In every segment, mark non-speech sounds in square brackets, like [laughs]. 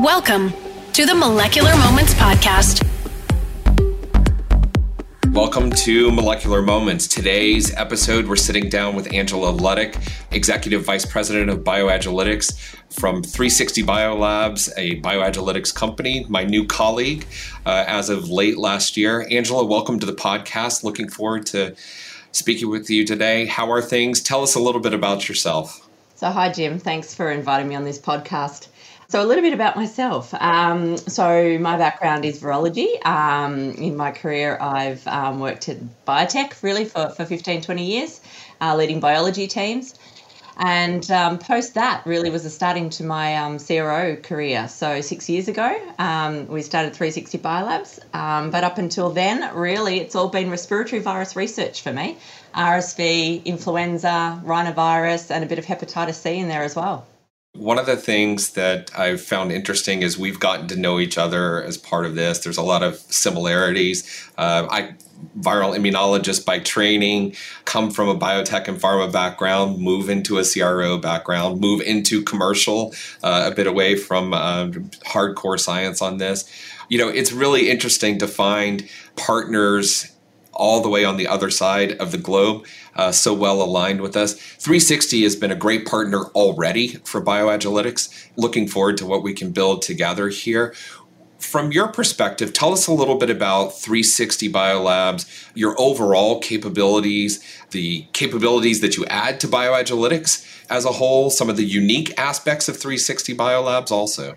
Welcome to the Molecular Moments Podcast. Welcome to Molecular Moments. Today's episode, we're sitting down with Angela Luddick, Executive Vice President of BioAgilytix from 360 Biolabs, a BioAgilytix company, my new colleague uh, as of late last year. Angela, welcome to the podcast. Looking forward to speaking with you today. How are things? Tell us a little bit about yourself. So, hi, Jim. Thanks for inviting me on this podcast. So, a little bit about myself. Um, so, my background is virology. Um, in my career, I've um, worked at biotech really for, for 15, 20 years, uh, leading biology teams. And um, post that really was the starting to my um, CRO career. So six years ago, um, we started 360 Biolabs. But up until then, really, it's all been respiratory virus research for me. RSV, influenza, rhinovirus, and a bit of hepatitis C in there as well. One of the things that I've found interesting is we've gotten to know each other as part of this. There's a lot of similarities. Uh, I viral immunologist by training, come from a biotech and pharma background, move into a CRO background, move into commercial, uh, a bit away from uh, hardcore science on this. You know, it's really interesting to find partners all the way on the other side of the globe, uh, so well aligned with us. 360 has been a great partner already for BioAgilytix. Looking forward to what we can build together here. From your perspective, tell us a little bit about 360 Biolabs, your overall capabilities, the capabilities that you add to BioAgilytix as a whole, some of the unique aspects of 360 Biolabs also.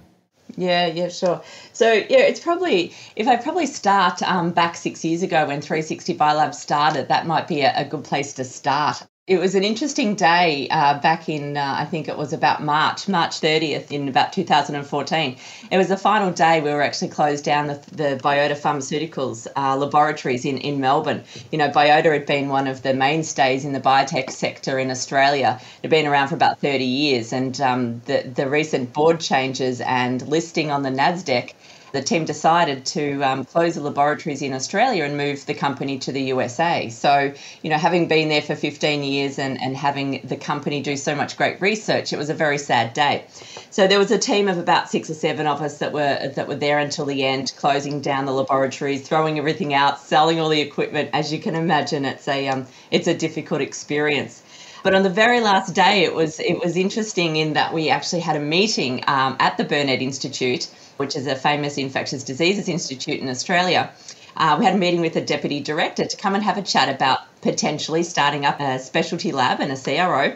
Yeah, yeah, sure. So yeah, it's probably if I probably start um, back six years ago when 360 Biolabs started, that might be a, a good place to start. It was an interesting day uh, back in, uh, I think it was about March, March 30th in about 2014. It was the final day we were actually closed down the, the Biota Pharmaceuticals uh, laboratories in, in Melbourne. You know, Biota had been one of the mainstays in the biotech sector in Australia. It had been around for about 30 years, and um, the, the recent board changes and listing on the NASDAQ the team decided to um, close the laboratories in Australia and move the company to the USA. So, you know, having been there for 15 years and, and having the company do so much great research, it was a very sad day. So there was a team of about six or seven of us that were that were there until the end, closing down the laboratories, throwing everything out, selling all the equipment. As you can imagine, it's a um, it's a difficult experience. But on the very last day, it was it was interesting in that we actually had a meeting um, at the Burnet Institute which is a famous infectious diseases institute in Australia. Uh, we had a meeting with the deputy director to come and have a chat about potentially starting up a specialty lab and a CRO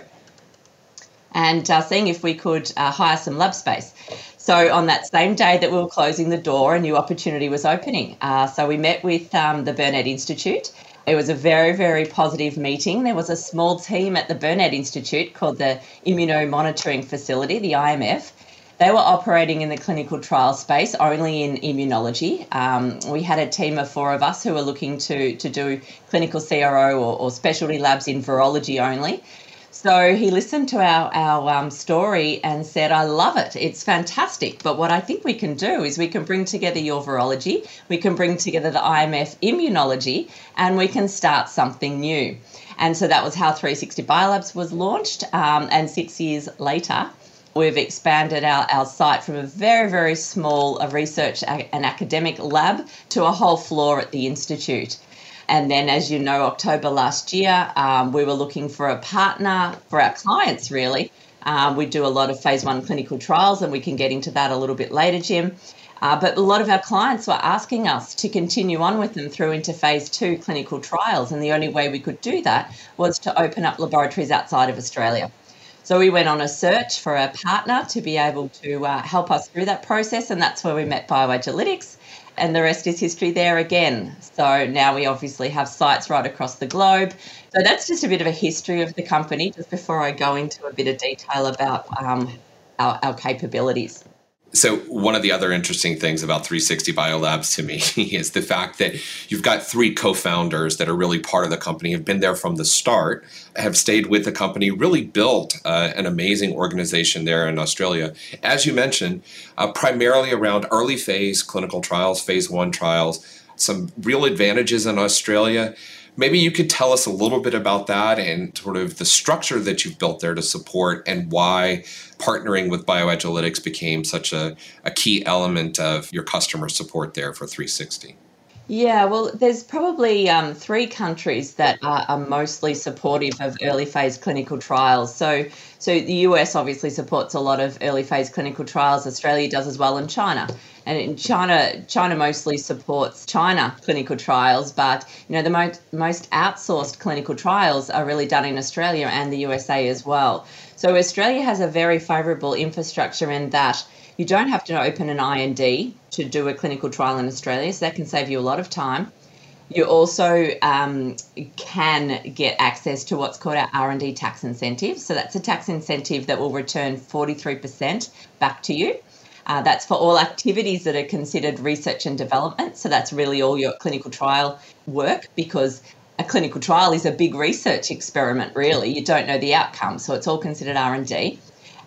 and uh, seeing if we could uh, hire some lab space. So, on that same day that we were closing the door, a new opportunity was opening. Uh, so, we met with um, the Burnet Institute. It was a very, very positive meeting. There was a small team at the Burnet Institute called the Immunomonitoring Facility, the IMF, they were operating in the clinical trial space only in immunology. Um, we had a team of four of us who were looking to, to do clinical CRO or, or specialty labs in virology only. So he listened to our, our um, story and said, I love it. It's fantastic. But what I think we can do is we can bring together your virology, we can bring together the IMF immunology, and we can start something new. And so that was how 360 Biolabs was launched. Um, and six years later, We've expanded our, our site from a very, very small research and academic lab to a whole floor at the Institute. And then, as you know, October last year, um, we were looking for a partner for our clients, really. Um, we do a lot of phase one clinical trials, and we can get into that a little bit later, Jim. Uh, but a lot of our clients were asking us to continue on with them through into phase two clinical trials. And the only way we could do that was to open up laboratories outside of Australia. So we went on a search for a partner to be able to uh, help us through that process, and that's where we met BioAgilytix. And the rest is history there again. So now we obviously have sites right across the globe. So that's just a bit of a history of the company, just before I go into a bit of detail about um, our, our capabilities. So, one of the other interesting things about 360 Biolabs to me [laughs] is the fact that you've got three co founders that are really part of the company, have been there from the start, have stayed with the company, really built uh, an amazing organization there in Australia. As you mentioned, uh, primarily around early phase clinical trials, phase one trials, some real advantages in Australia maybe you could tell us a little bit about that and sort of the structure that you've built there to support and why partnering with BioAgilytix became such a, a key element of your customer support there for 360. Yeah, well, there's probably um, three countries that are, are, mostly supportive of early phase clinical trials. So, so the US obviously supports a lot of early phase clinical trials. Australia does as well, and China. And in China, China mostly supports China clinical trials, but you know the most most outsourced clinical trials are really done in Australia and the USA as well. So Australia has a very favourable infrastructure in that you don't have to open an IND to do a clinical trial in Australia, so that can save you a lot of time. You also um, can get access to what's called our R&D tax incentive. So that's a tax incentive that will return 43% back to you. Uh, that's for all activities that are considered research and development. So that's really all your clinical trial work because a clinical trial is a big research experiment. Really, you don't know the outcome, so it's all considered R and D.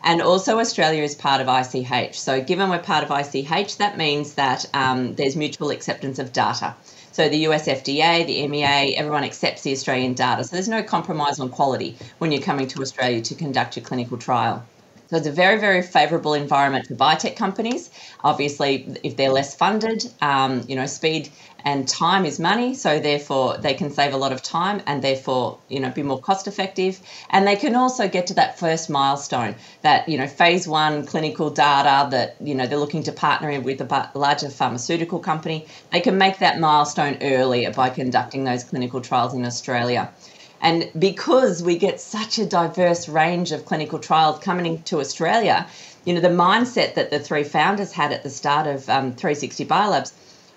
And also, Australia is part of ICH. So, given we're part of ICH, that means that um, there's mutual acceptance of data. So, the US FDA, the MEA, everyone accepts the Australian data. So, there's no compromise on quality when you're coming to Australia to conduct your clinical trial. So it's a very, very favourable environment for biotech companies. Obviously, if they're less funded, um, you know, speed and time is money, so therefore they can save a lot of time and therefore, you know, be more cost effective. And they can also get to that first milestone, that, you know, phase one clinical data that, you know, they're looking to partner with a larger pharmaceutical company. They can make that milestone earlier by conducting those clinical trials in Australia. And because we get such a diverse range of clinical trials coming to Australia, you know, the mindset that the three founders had at the start of um, 360 Biolabs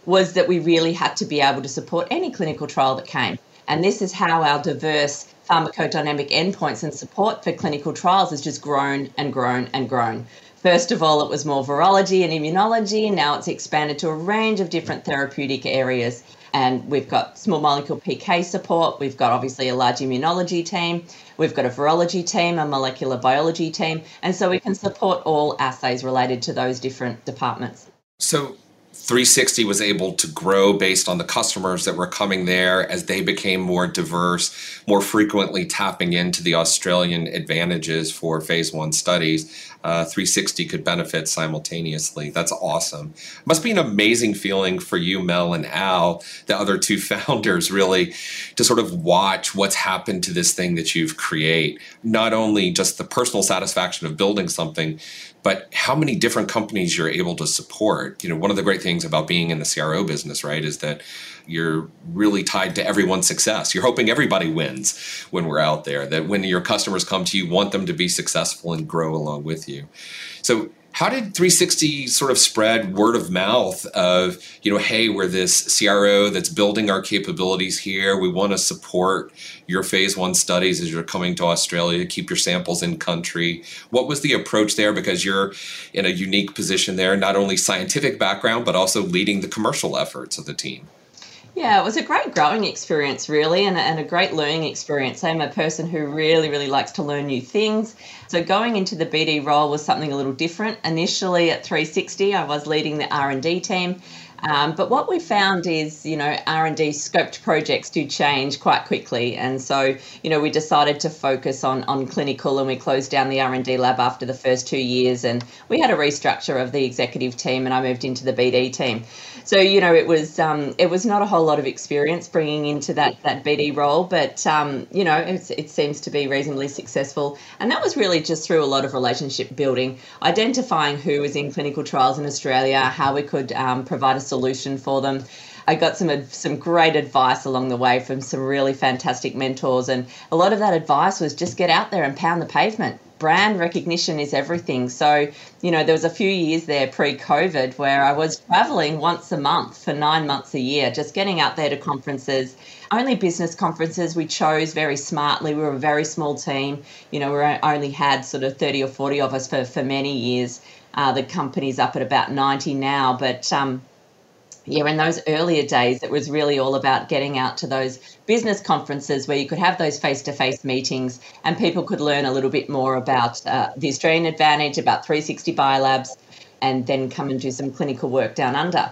was that we really had to be able to support any clinical trial that came. And this is how our diverse pharmacodynamic endpoints and support for clinical trials has just grown and grown and grown. First of all, it was more virology and immunology, and now it's expanded to a range of different therapeutic areas and we've got small molecule PK support. We've got obviously a large immunology team. We've got a virology team, a molecular biology team. And so we can support all assays related to those different departments. So 360 was able to grow based on the customers that were coming there as they became more diverse, more frequently tapping into the Australian advantages for phase one studies. Uh, 360 could benefit simultaneously. That's awesome. Must be an amazing feeling for you, Mel and Al, the other two [laughs] founders, really, to sort of watch what's happened to this thing that you've created. Not only just the personal satisfaction of building something, but how many different companies you're able to support. You know, one of the great things about being in the CRO business, right, is that you're really tied to everyone's success. You're hoping everybody wins when we're out there, that when your customers come to you, want them to be successful and grow along with you. So how did 360 sort of spread word of mouth of you know hey we're this cro that's building our capabilities here we want to support your phase one studies as you're coming to australia keep your samples in country what was the approach there because you're in a unique position there not only scientific background but also leading the commercial efforts of the team yeah, it was a great growing experience, really, and, and a great learning experience. I'm a person who really, really likes to learn new things. So going into the BD role was something a little different. Initially at 360, I was leading the R&D team, um, but what we found is, you know, R&D scoped projects do change quite quickly, and so you know we decided to focus on on clinical, and we closed down the R&D lab after the first two years, and we had a restructure of the executive team, and I moved into the BD team. So you know it was um, it was not a whole lot of experience bringing into that that BD role, but um, you know it seems to be reasonably successful, and that was really just through a lot of relationship building, identifying who was in clinical trials in Australia, how we could um, provide a solution for them. I got some some great advice along the way from some really fantastic mentors, and a lot of that advice was just get out there and pound the pavement. Brand recognition is everything. So, you know, there was a few years there pre-COVID where I was traveling once a month for nine months a year, just getting out there to conferences. Only business conferences we chose very smartly. We were a very small team. You know, we only had sort of 30 or 40 of us for, for many years. Uh, the company's up at about 90 now, but um, yeah, in those earlier days, it was really all about getting out to those business conferences where you could have those face to face meetings and people could learn a little bit more about uh, the Australian Advantage, about 360 Biolabs, and then come and do some clinical work down under.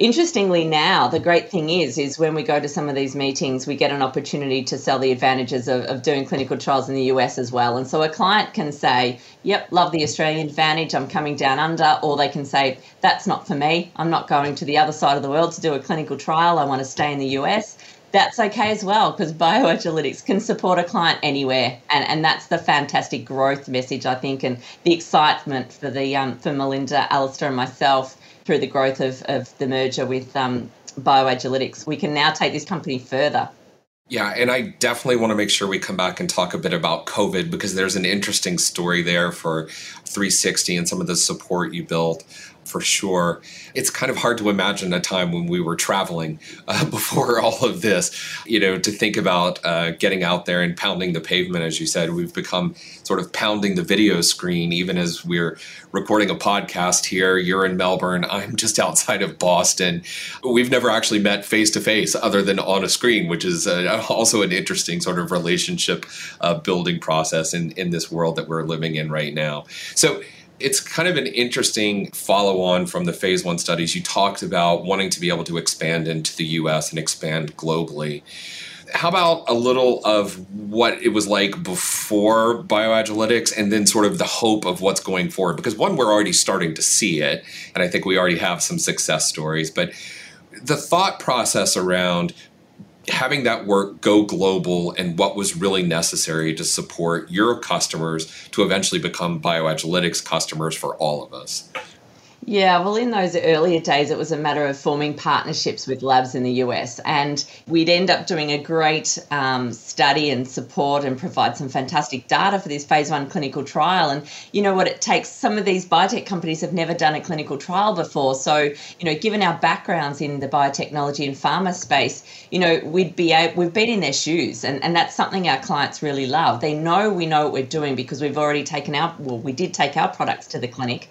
Interestingly now the great thing is is when we go to some of these meetings we get an opportunity to sell the advantages of, of doing clinical trials in the us as well. And so a client can say yep love the australian advantage i'm coming down under or they can say that's not for me. I'm not going to the other side of the world to do a clinical trial. I want to stay in the us that's okay as well because BioAgilytix can support a client anywhere. And, and that's the fantastic growth message i think and the excitement for the um, for melinda alistair and myself through the growth of, of the merger with um, BioAgilytix we can now take this company further. Yeah, and I definitely want to make sure we come back and talk a bit about COVID because there's an interesting story there for 360 and some of the support you built for sure. It's kind of hard to imagine a time when we were traveling uh, [laughs] before all of this, you know, to think about uh, getting out there and pounding the pavement. As you said, we've become sort of pounding the video screen, even as we're recording a podcast here. You're in Melbourne, I'm just outside of Boston. We've never actually met face to face other than on a screen, which is uh, [laughs] also an interesting sort of relationship uh, building process in, in this world that we're living in right now. So, it's kind of an interesting follow on from the phase one studies. You talked about wanting to be able to expand into the US and expand globally. How about a little of what it was like before BioAgilytix and then sort of the hope of what's going forward? Because one, we're already starting to see it, and I think we already have some success stories, but the thought process around having that work go global and what was really necessary to support your customers to eventually become BioAgilytix customers for all of us. Yeah, well, in those earlier days, it was a matter of forming partnerships with labs in the US. And we'd end up doing a great um, study and support and provide some fantastic data for this phase one clinical trial. And you know what it takes? Some of these biotech companies have never done a clinical trial before. So, you know, given our backgrounds in the biotechnology and pharma space, you know, we'd be able, we've been in their shoes. And, and that's something our clients really love. They know we know what we're doing because we've already taken our, well, we did take our products to the clinic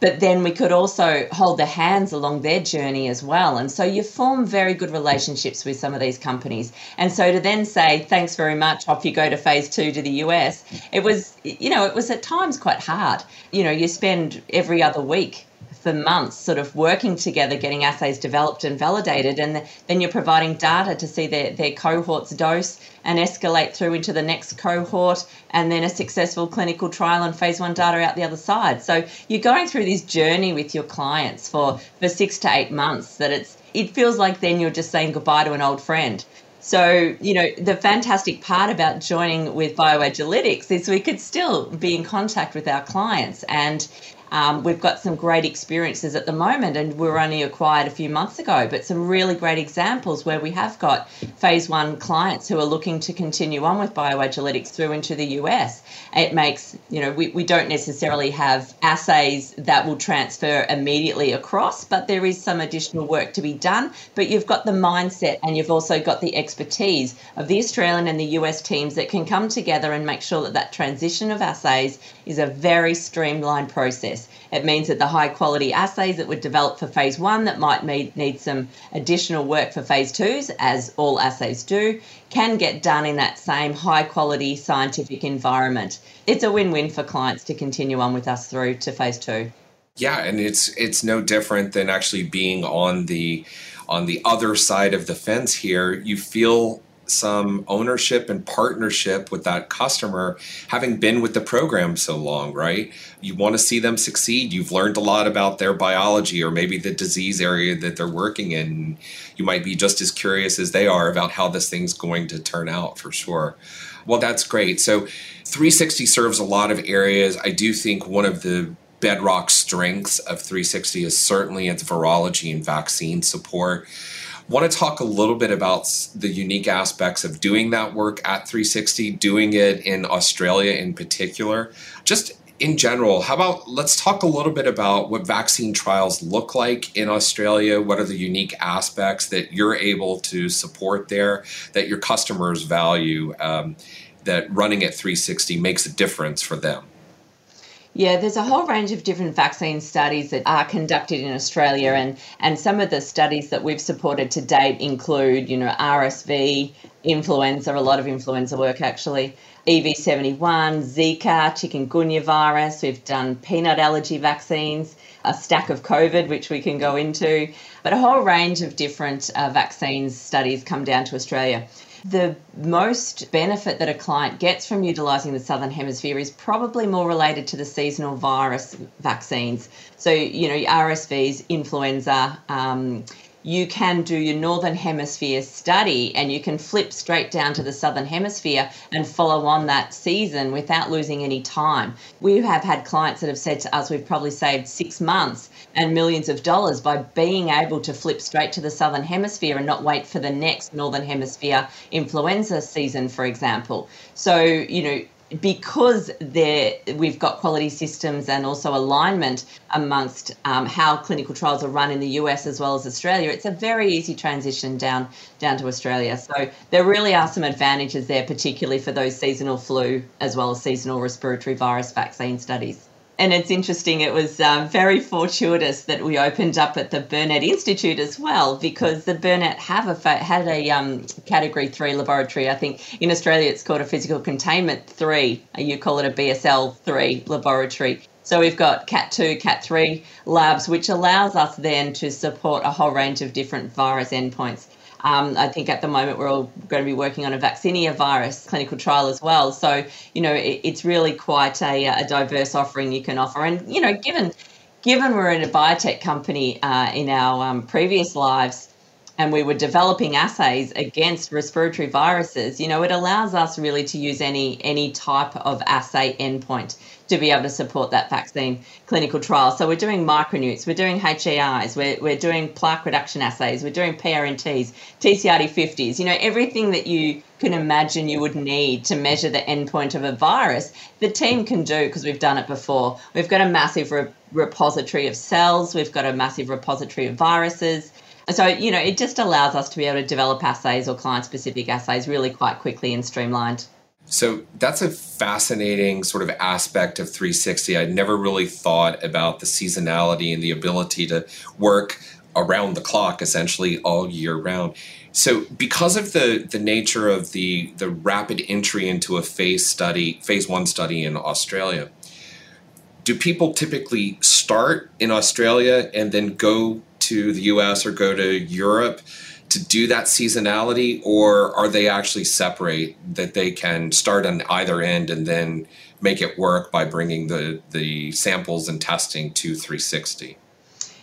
but then we could also hold their hands along their journey as well. And so you form very good relationships with some of these companies. And so to then say, thanks very much, off you go to phase two to the US, it was, you know, it was at times quite hard. You know, you spend every other week for months sort of working together getting assays developed and validated and then you're providing data to see their, their cohorts dose and escalate through into the next cohort and then a successful clinical trial and phase one data out the other side. So you're going through this journey with your clients for for six to eight months that it's it feels like then you're just saying goodbye to an old friend. So, you know, the fantastic part about joining with BioAgilytix is we could still be in contact with our clients and um, we've got some great experiences at the moment, and we were only acquired a few months ago, but some really great examples where we have got phase one clients who are looking to continue on with BioAgilytix through into the US. It makes, you know, we, we don't necessarily have assays that will transfer immediately across, but there is some additional work to be done. But you've got the mindset and you've also got the expertise of the Australian and the US teams that can come together and make sure that that transition of assays is a very streamlined process. It means that the high quality assays that were developed for phase one that might need some additional work for phase twos, as all assays do, can get done in that same high quality scientific environment. It's a win win for clients to continue on with us through to phase two. Yeah, and it's it's no different than actually being on the on the other side of the fence here. You feel some ownership and partnership with that customer having been with the program so long, right? You want to see them succeed. You've learned a lot about their biology or maybe the disease area that they're working in. You might be just as curious as they are about how this thing's going to turn out for sure. Well, that's great. So 360 serves a lot of areas. I do think one of the bedrock strengths of 360 is certainly its virology and vaccine support want to talk a little bit about the unique aspects of doing that work at 360, doing it in Australia in particular. Just in general, how about let's talk a little bit about what vaccine trials look like in Australia? What are the unique aspects that you're able to support there that your customers value? Um, that running at 360 makes a difference for them? Yeah, there's a whole range of different vaccine studies that are conducted in Australia, and, and some of the studies that we've supported to date include, you know, RSV, influenza, a lot of influenza work actually, EV71, Zika, chikungunya virus. We've done peanut allergy vaccines, a stack of COVID, which we can go into, but a whole range of different uh, vaccines studies come down to Australia. The most benefit that a client gets from utilising the Southern Hemisphere is probably more related to the seasonal virus vaccines. So, you know, RSVs, influenza, um, you can do your northern hemisphere study and you can flip straight down to the southern hemisphere and follow on that season without losing any time. We have had clients that have said to us we've probably saved six months and millions of dollars by being able to flip straight to the southern hemisphere and not wait for the next northern hemisphere influenza season, for example. So, you know, because there we've got quality systems and also alignment amongst um, how clinical trials are run in the US as well as Australia, it's a very easy transition down down to Australia. So there really are some advantages there, particularly for those seasonal flu as well as seasonal respiratory virus vaccine studies and it's interesting. It was um, very fortuitous that we opened up at the Burnet Institute as well, because the Burnet have a had a um, Category Three laboratory. I think in Australia it's called a Physical Containment Three. You call it a BSL Three laboratory. So we've got Cat 2, Cat 3 labs, which allows us then to support a whole range of different virus endpoints. Um, I think at the moment we're all going to be working on a vaccinia virus clinical trial as well. So, you know, it, it's really quite a, a, diverse offering you can offer. And, you know, given given we're in a biotech company uh, in our um, previous lives, and we were developing assays against respiratory viruses, you know, it allows us really to use any any type of assay endpoint to be able to support that vaccine clinical trial. So we're doing microneuts, we're doing HAIs, we're, we're doing plaque reduction assays, we're doing PRNTs, TCID50s, you know, everything that you can imagine you would need to measure the endpoint of a virus, the team can do because we've done it before. We've got a massive re- repository of cells, we've got a massive repository of viruses so, you know, it just allows us to be able to develop assays or client specific assays really quite quickly and streamlined. So that's a fascinating sort of aspect of 360. I'd never really thought about the seasonality and the ability to work around the clock essentially all year round. So because of the the nature of the the rapid entry into a phase study, phase 1 study in Australia, do people typically start in Australia and then go to the US or go to Europe to do that seasonality, or are they actually separate that they can start on either end and then make it work by bringing the, the samples and testing to 360?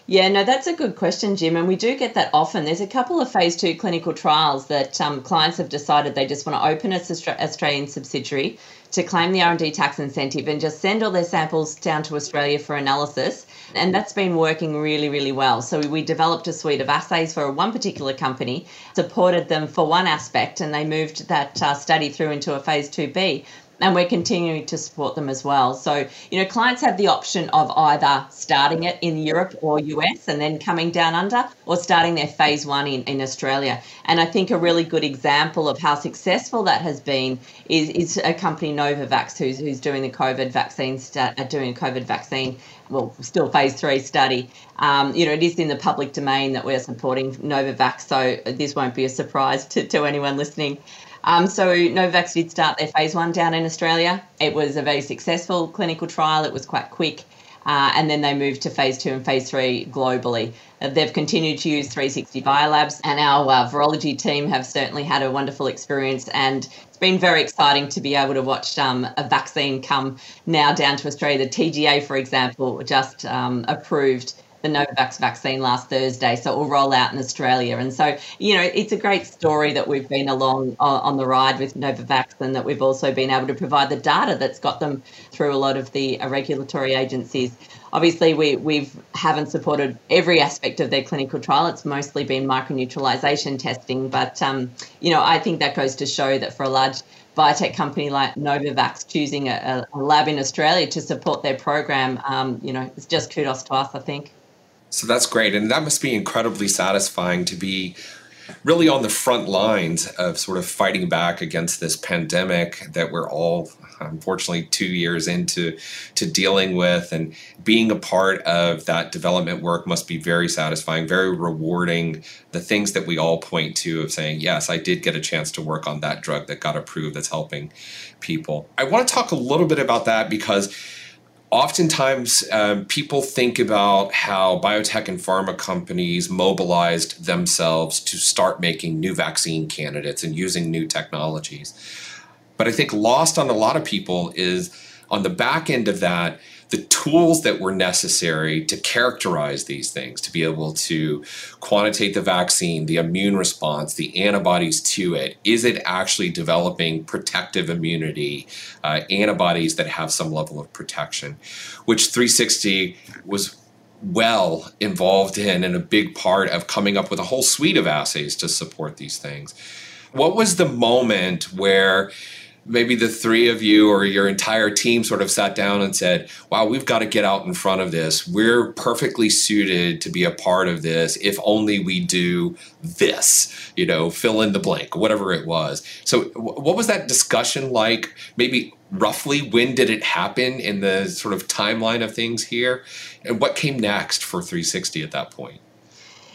Yeah, no, that's a good question, Jim. And we do get that often. There's a couple of phase two clinical trials that um, clients have decided they just want to open a Australian subsidiary to claim the R&D tax incentive and just send all their samples down to Australia for analysis. And that's been working really, really well. So we developed a suite of assays for one particular company, supported them for one aspect, and they moved that uh, study through into a phase 2B and we're continuing to support them as well. So, you know, clients have the option of either starting it in Europe or US and then coming down under, or starting their phase one in, in Australia. And I think a really good example of how successful that has been is, is a company Novavax who's who's doing the COVID vaccine stu- uh, doing a COVID vaccine. Well, still phase three study. Um, you know, it is in the public domain that we're supporting Novavax, so this won't be a surprise to, to anyone listening. Um, so Novavax did start their phase one down in Australia. It was a very successful clinical trial. It was quite quick. Uh, and then they moved to phase two and phase three globally. Uh, they've continued to use 360 Biolabs, and our uh, virology team have certainly had a wonderful experience. And it's been very exciting to be able to watch um, a vaccine come now down to Australia. The TGA, for example, just um, approved the Novavax vaccine last Thursday, so it will roll out in Australia. And so, you know, it's a great story that we've been along uh, on the ride with Novavax and that we've also been able to provide the data that's got them through a lot of the uh, regulatory agencies. Obviously, we we haven't supported every aspect of their clinical trial. It's mostly been microneutralization testing, but um, you know, I think that goes to show that for a large biotech company like Novavax choosing a, a lab in Australia to support their program, um, you know, it's just kudos to us, I think. So that's great. And that must be incredibly satisfying to be really on the front lines of sort of fighting back against this pandemic that we're all unfortunately two years into to dealing with. And being a part of that development work must be very satisfying very rewarding. The things that we all point to of saying yes i did get a chance to work on that drug that got approved that's helping people. I want to talk a little bit about that because oftentimes um, people think about how biotech and pharma companies mobilized themselves to start making new vaccine candidates and using new technologies. But I think lost on a lot of people is on the back end of that, the tools that were necessary to characterize these things, to be able to quantitate the vaccine, the immune response, the antibodies to it. Is it actually developing protective immunity, uh, antibodies that have some level of protection? Which 360 was well involved in and a big part of coming up with a whole suite of assays to support these things. What was the moment where maybe the three of you or your entire team sort of sat down and said, wow, we've got to get out in front of this. We're perfectly suited to be a part of this if only we do this, you know, fill in the blank, whatever it was. So, what was that discussion like? Maybe roughly when did it happen in the sort of timeline of things here? And what came next for 360 at that point?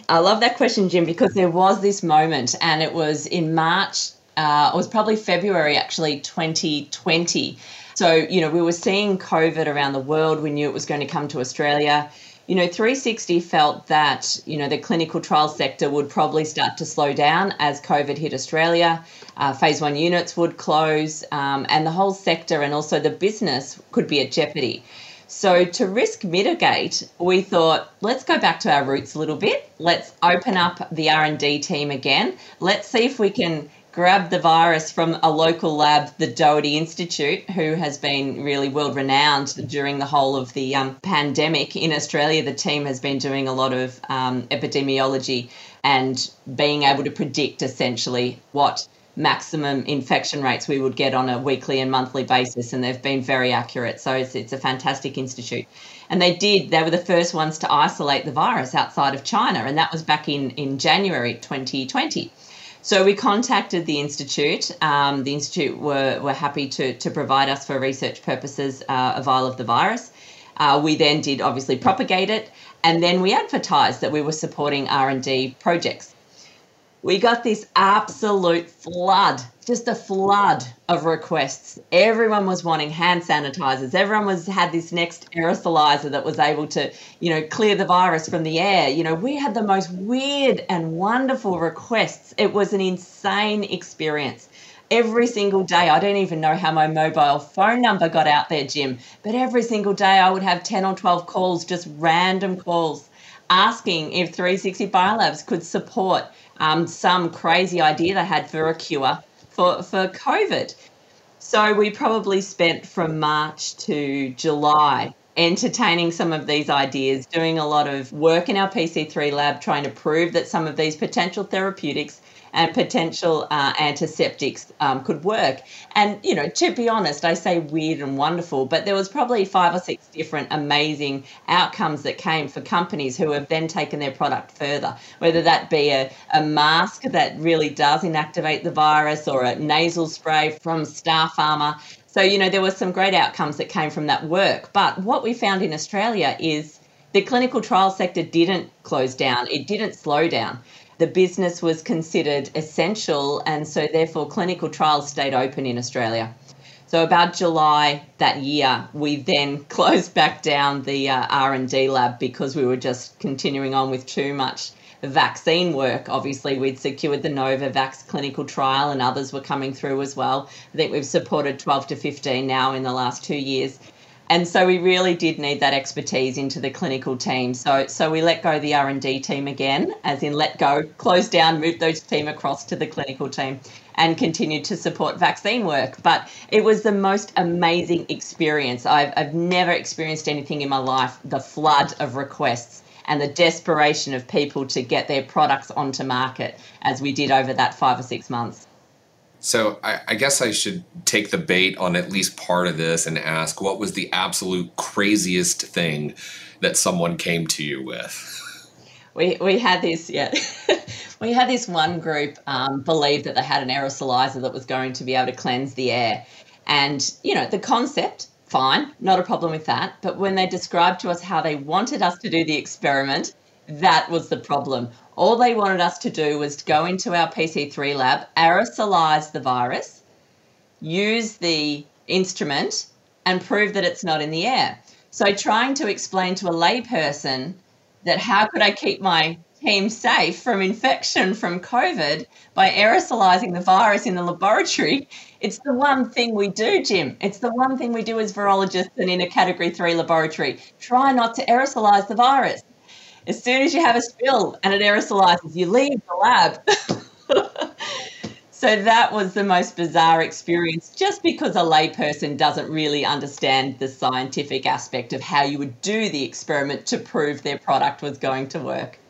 I love that question, Jim, because there was this moment, and it was in March uh, it was probably February actually 2020. So, you know, we were seeing COVID around the world. We knew it was going to come to Australia. You know, 360 felt that, you know, the clinical trial sector would probably start to slow down as COVID hit Australia. Uh, phase one units would close, um, and the whole sector and also the business could be at jeopardy. So to risk mitigate, we thought let's go back to our roots a little bit. Let's open up the R&D team again. Let's see if we can grabbed the virus from a local lab, the Doherty Institute, who has been really world renowned during the whole of the um, pandemic in Australia. The team has been doing a lot of um, epidemiology and being able to predict essentially what maximum infection rates we would get on a weekly and monthly basis, and they've been very accurate. So it's, it's a fantastic institute. And they did, they were the first ones to isolate the virus outside of China, and that was back in, in January 2020. So we contacted the institute. Um, the institute were, were happy to, to provide us for research purposes uh, a vial of the virus. Uh, we then did obviously propagate it, and then we advertised that we were supporting R and D projects we got this absolute flood, just a flood of requests. Everyone was wanting hand sanitizers. Everyone was had this next aerosolizer that was able to, you know, clear the virus from the air. You know, we had the most weird and wonderful requests. It was an insane experience. Every single day, I don't even know how my mobile phone number got out there, Jim, but every single day I would have 10 or 12 calls, just random calls, asking if 360 Biolabs could support um, some crazy idea they had for a cure for, for COVID. So we probably spent from March to July entertaining some of these ideas, doing a lot of work in our PC3 lab, trying to prove that some of these potential therapeutics and potential uh, antiseptics um, could work. And, you know, to be honest, I say weird and wonderful, but there was probably five or six different amazing outcomes that came for companies who have then taken their product further, whether that be a, a mask that really does inactivate the virus or a nasal spray from Starpharma. So, you know, there were some great outcomes that came from that work. But what we found in Australia is the clinical trial sector didn't close down, it didn't slow down the business was considered essential, and so therefore clinical trials stayed open in Australia. So about July that year, we then [laughs] closed back down the uh, R&D lab because we were just continuing on with too much vaccine work. Obviously, we'd secured the Novavax clinical trial, and others were coming through as well. I think we've supported 12 to 15 now in the last two years. And so we really did need that expertise into the clinical team. So so we let go the R and D team again, as in let go, close down, move those team across to the clinical team, and continued to support vaccine work. But it was the most amazing experience. I've I've never experienced anything in my life. The flood of requests and the desperation of people to get their products onto market as we did over that five or six months. So I, I, guess I should take the bait on at least part of this and ask what was the absolute craziest thing that someone came to you with? we, we had this, yeah. [laughs] we had this one group um, believe that they had an aerosolizer that was going to be able to cleanse the air. And, you know, the concept, fine, not a problem with that. But when they described to us how they wanted us to do the experiment, that was the problem. All they wanted us to do was to go into our PC3 lab, aerosolize the virus, use the instrument, and prove that it's not in the air. So trying to explain to a layperson that how could I keep my team safe from infection from COVID by aerosolizing the virus in the laboratory. It's the one thing we do, Jim. It's the one thing we do as virologists and in a category three laboratory. Try not to aerosolize the virus. As soon as you have a spill and it aerosolizes, you leave the lab. [laughs] So that was the most bizarre experience just because a layperson doesn't really understand the scientific aspect of how you would do the experiment to prove their product was going to work.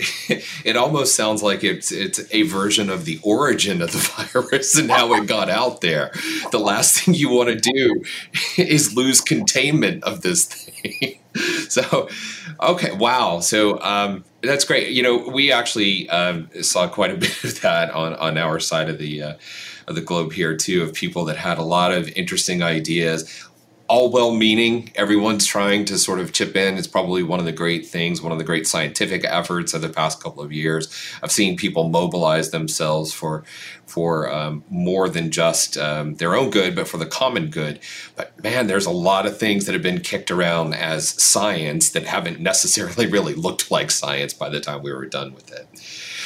[laughs] it almost sounds like it's it's a version of the origin of the [laughs] virus and how it got out there. The last thing you want to do is lose containment of this thing. so, okay, wow. So um, that's great. You know, we actually um, saw quite a [laughs] bit of that on on our side of the. Uh, of the globe here too of people that had a lot of interesting ideas all well meaning. Everyone's trying to sort of chip in. It's probably one of the great things, one of the great scientific efforts of the past couple of years. I've seen people mobilize themselves for for um, more than just um, their own good, but for the common good. But man, there's a lot of things that have been kicked around as science that haven't necessarily [laughs] really looked like science by the time we were done with it.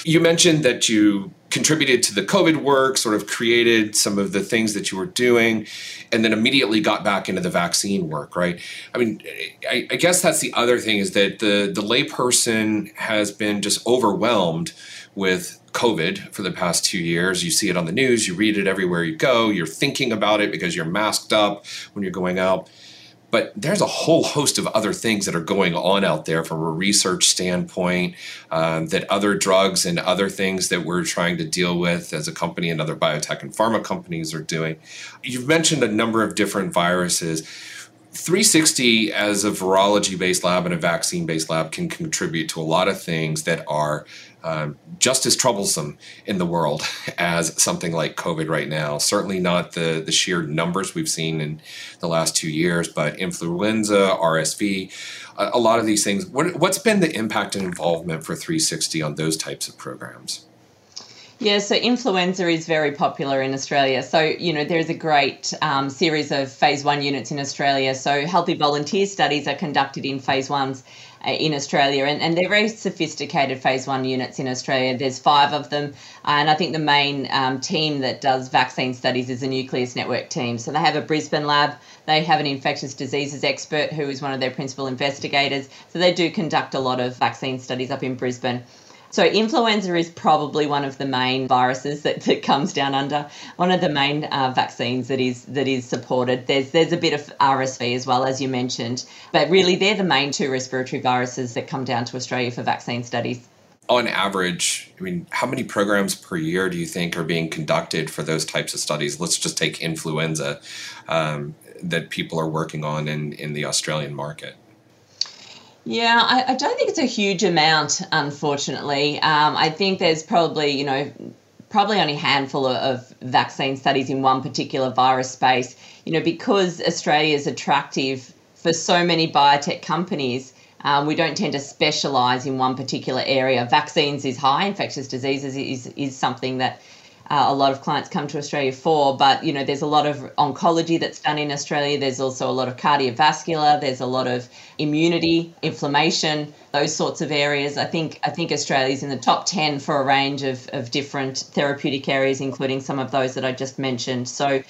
You mentioned that you contributed to the COVID work, sort of created some of the things that you were doing, and then immediately got back into the vaccine work, right? I mean, I, I guess that's the other thing is that the the layperson has been just overwhelmed with COVID for the past two years. You see it on the news, you read it everywhere you go, you're thinking about it because you're masked up when you're going out. But there's a whole host of other things that are going on out there from a research standpoint, um, that other drugs and other things that we're trying to deal with as a company and other biotech and pharma companies are doing. You've mentioned a number of different viruses. 360 as a virology based lab and a vaccine based lab can contribute to a lot of things that are um, just as troublesome in the world [laughs] as something like COVID right now. Certainly not the, the sheer numbers we've seen in the last two years, but influenza, RSV, a, a lot of these things. What, what's been the impact and involvement for 360 on those types of programs? Yeah, so influenza is very popular in Australia. So, you know, there's a great um, series of phase one units in Australia. So, healthy volunteer studies are conducted in phase ones uh, in Australia, and, and they're very sophisticated phase one units in Australia. There's five of them, and I think the main um, team that does vaccine studies is the Nucleus Network team. So, they have a Brisbane lab, they have an infectious diseases expert who is one of their principal investigators. So, they do conduct a lot of vaccine studies up in Brisbane. So influenza is probably one of the main viruses that, that comes down under one of the main uh, vaccines that is that is supported. There's there's a bit of RSV as well as you mentioned, but really they're the main two respiratory viruses that come down to Australia for vaccine studies. On average, I mean, how many programs per year do you think are being conducted for those types of studies? Let's just take influenza um, that people are working on in, in the Australian market. Yeah, I, I, don't think it's a huge amount, unfortunately. Um, I think there's probably, you know, probably only a handful of, vaccine studies in one particular virus space. You know, because Australia is attractive for so many biotech companies, um, we don't tend to specialize in one particular area. Vaccines is high, infectious diseases is, is something that uh, a lot of clients come to Australia for. But you know, there's a lot of oncology that's done in Australia. There's also a lot of cardiovascular. There's a lot of immunity, inflammation, those sorts of areas. I think I think Australia's in the top ten for a range of, of different therapeutic areas, including some of those that I just mentioned. So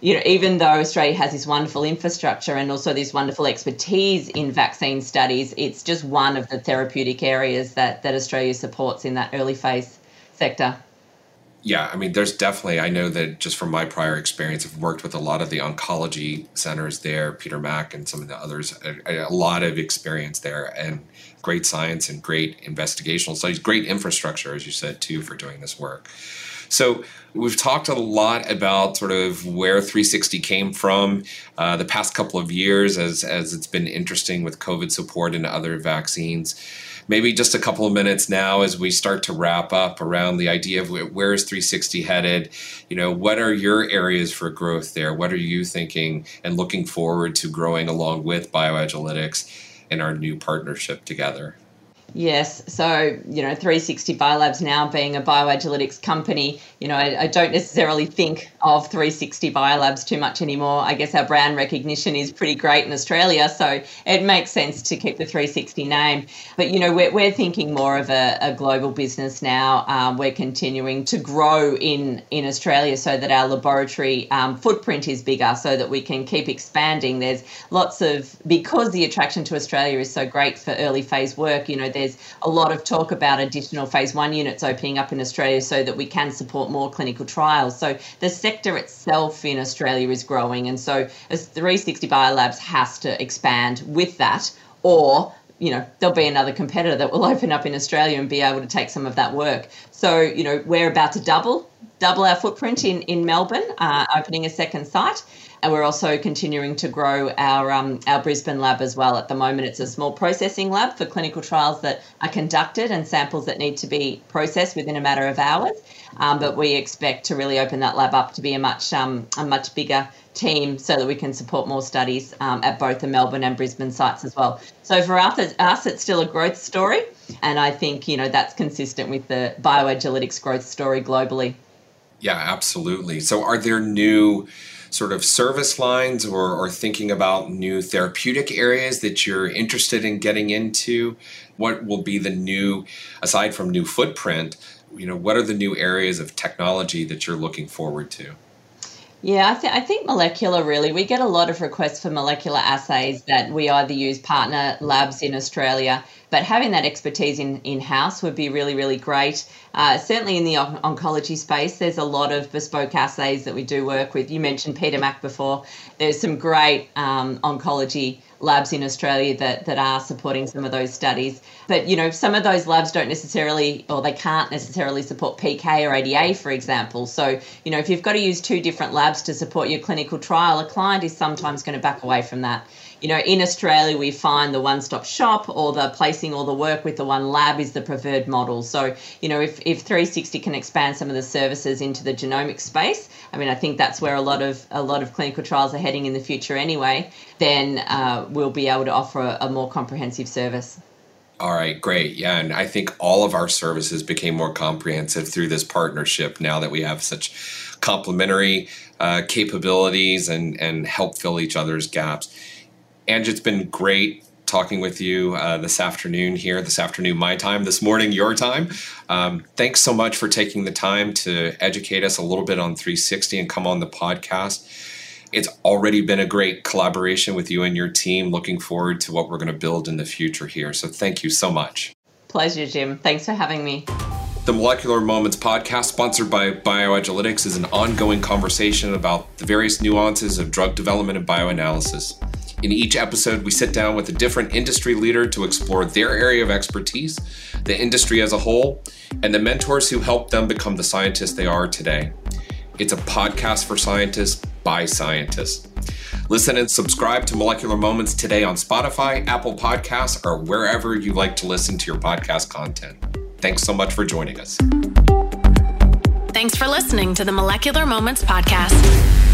you know, even though Australia has this wonderful infrastructure and also this wonderful expertise in vaccine studies, it's just one of the therapeutic areas that, that Australia supports in that early phase sector yeah, I mean, there's definitely, I know that just from my prior experience, I've worked with a lot of the oncology centers there, Peter Mac and some of the others, a, a lot of experience there and great science and great investigational studies, great infrastructure, as you said, too, for doing this work. So we've talked a lot about sort of where 360 came from uh, the past couple of years as, as it's been interesting with COVID support and other vaccines. Maybe just a couple of minutes now as we start to wrap up around the idea of where is 360 headed? You know, what are your areas for growth there? What are you thinking and looking forward to growing along with BioAgilytix in our new partnership together? Yes. So, you know, 360 Biolabs now being a BioAgilytix company, you know, I, I, don't necessarily think of 360 Biolabs too much anymore. I guess our brand recognition is pretty great in Australia, so it makes sense to keep the 360 name. But, you know, we're, we're thinking more of a, a global business now. Um, we're continuing to grow in, in Australia so that our laboratory um, footprint is bigger, so that we can keep expanding. There's lots of, because the attraction to Australia is so great for early phase work, you know, there's there's a lot of talk about additional phase one units opening up in Australia so that we can support more clinical trials. So the sector itself in Australia is growing. And so as 360 Biolabs has to expand with that or you know there'll be another competitor that will [laughs] open up in Australia and be able to take some of that work. So you know we're about to double double our footprint in in Melbourne, uh, opening a second site, and we're also continuing to grow our um, our Brisbane lab as well. At the moment, it's a small processing lab for clinical trials that are conducted and samples that need to be processed within a matter of hours. Um, but we expect to really open that lab up to be a much um, a much bigger team so that we can support more studies um, at both the Melbourne and Brisbane sites as well. So for us, it's still a growth story, and I think you know that's consistent with the BioAgilytix growth story globally. Yeah, absolutely. So are there new sort of service lines or, or thinking about new therapeutic areas that you're interested in getting into? What will be the new, aside from new footprint, you know, what are the new areas of technology that you're looking forward to? Yeah, I, th- I think molecular really. We get a lot of requests for molecular assays that we either use partner labs in Australia, but having that expertise in in house would be really, really great. Uh, certainly in the on- oncology space, there's a lot of bespoke assays that we do work with. You mentioned Peter Mac before. There's some great um, oncology labs in Australia that, that are supporting some of those studies. But, you know, some of those labs don't necessarily, or they can't necessarily support PK or ADA, for example. So, you know, if you've got to use two different labs to support your clinical trial, a client is sometimes going to back away from that you know, in Australia, we find the one stop shop or the placing all the work with the one lab is the preferred model. So, you know, if, if 360 can expand some of the services into the genomic space, I mean, I think that's where a lot of a lot of clinical trials are heading in the future anyway, then uh, we'll be able to offer a, more comprehensive service. All right, great. Yeah, and I think all of our services became more comprehensive through this partnership now that we have such complementary uh, capabilities and, and help fill each other's gaps. And it's been great talking with you uh, this afternoon here, this afternoon, my time, this morning, your time. Um, thanks so much for taking the time to educate us a little bit on 360 and come on the podcast. It's already been a great collaboration with you and your team. Looking forward to what we're going to build in the future here. So thank you so much. Pleasure, Jim. Thanks for having me. The Molecular Moments podcast, sponsored by BioAgilytix, is an ongoing conversation about the various nuances of drug development and bioanalysis. In each episode, we sit down with a different industry leader to explore their area of expertise, the industry as a whole, and the mentors who helped them become the scientists they are today. It's a podcast for scientists by scientists. Listen and subscribe to Molecular Moments today on Spotify, Apple Podcasts, or wherever you like to listen to your podcast content. Thanks so much for joining us. Thanks for listening to the Molecular Moments podcast.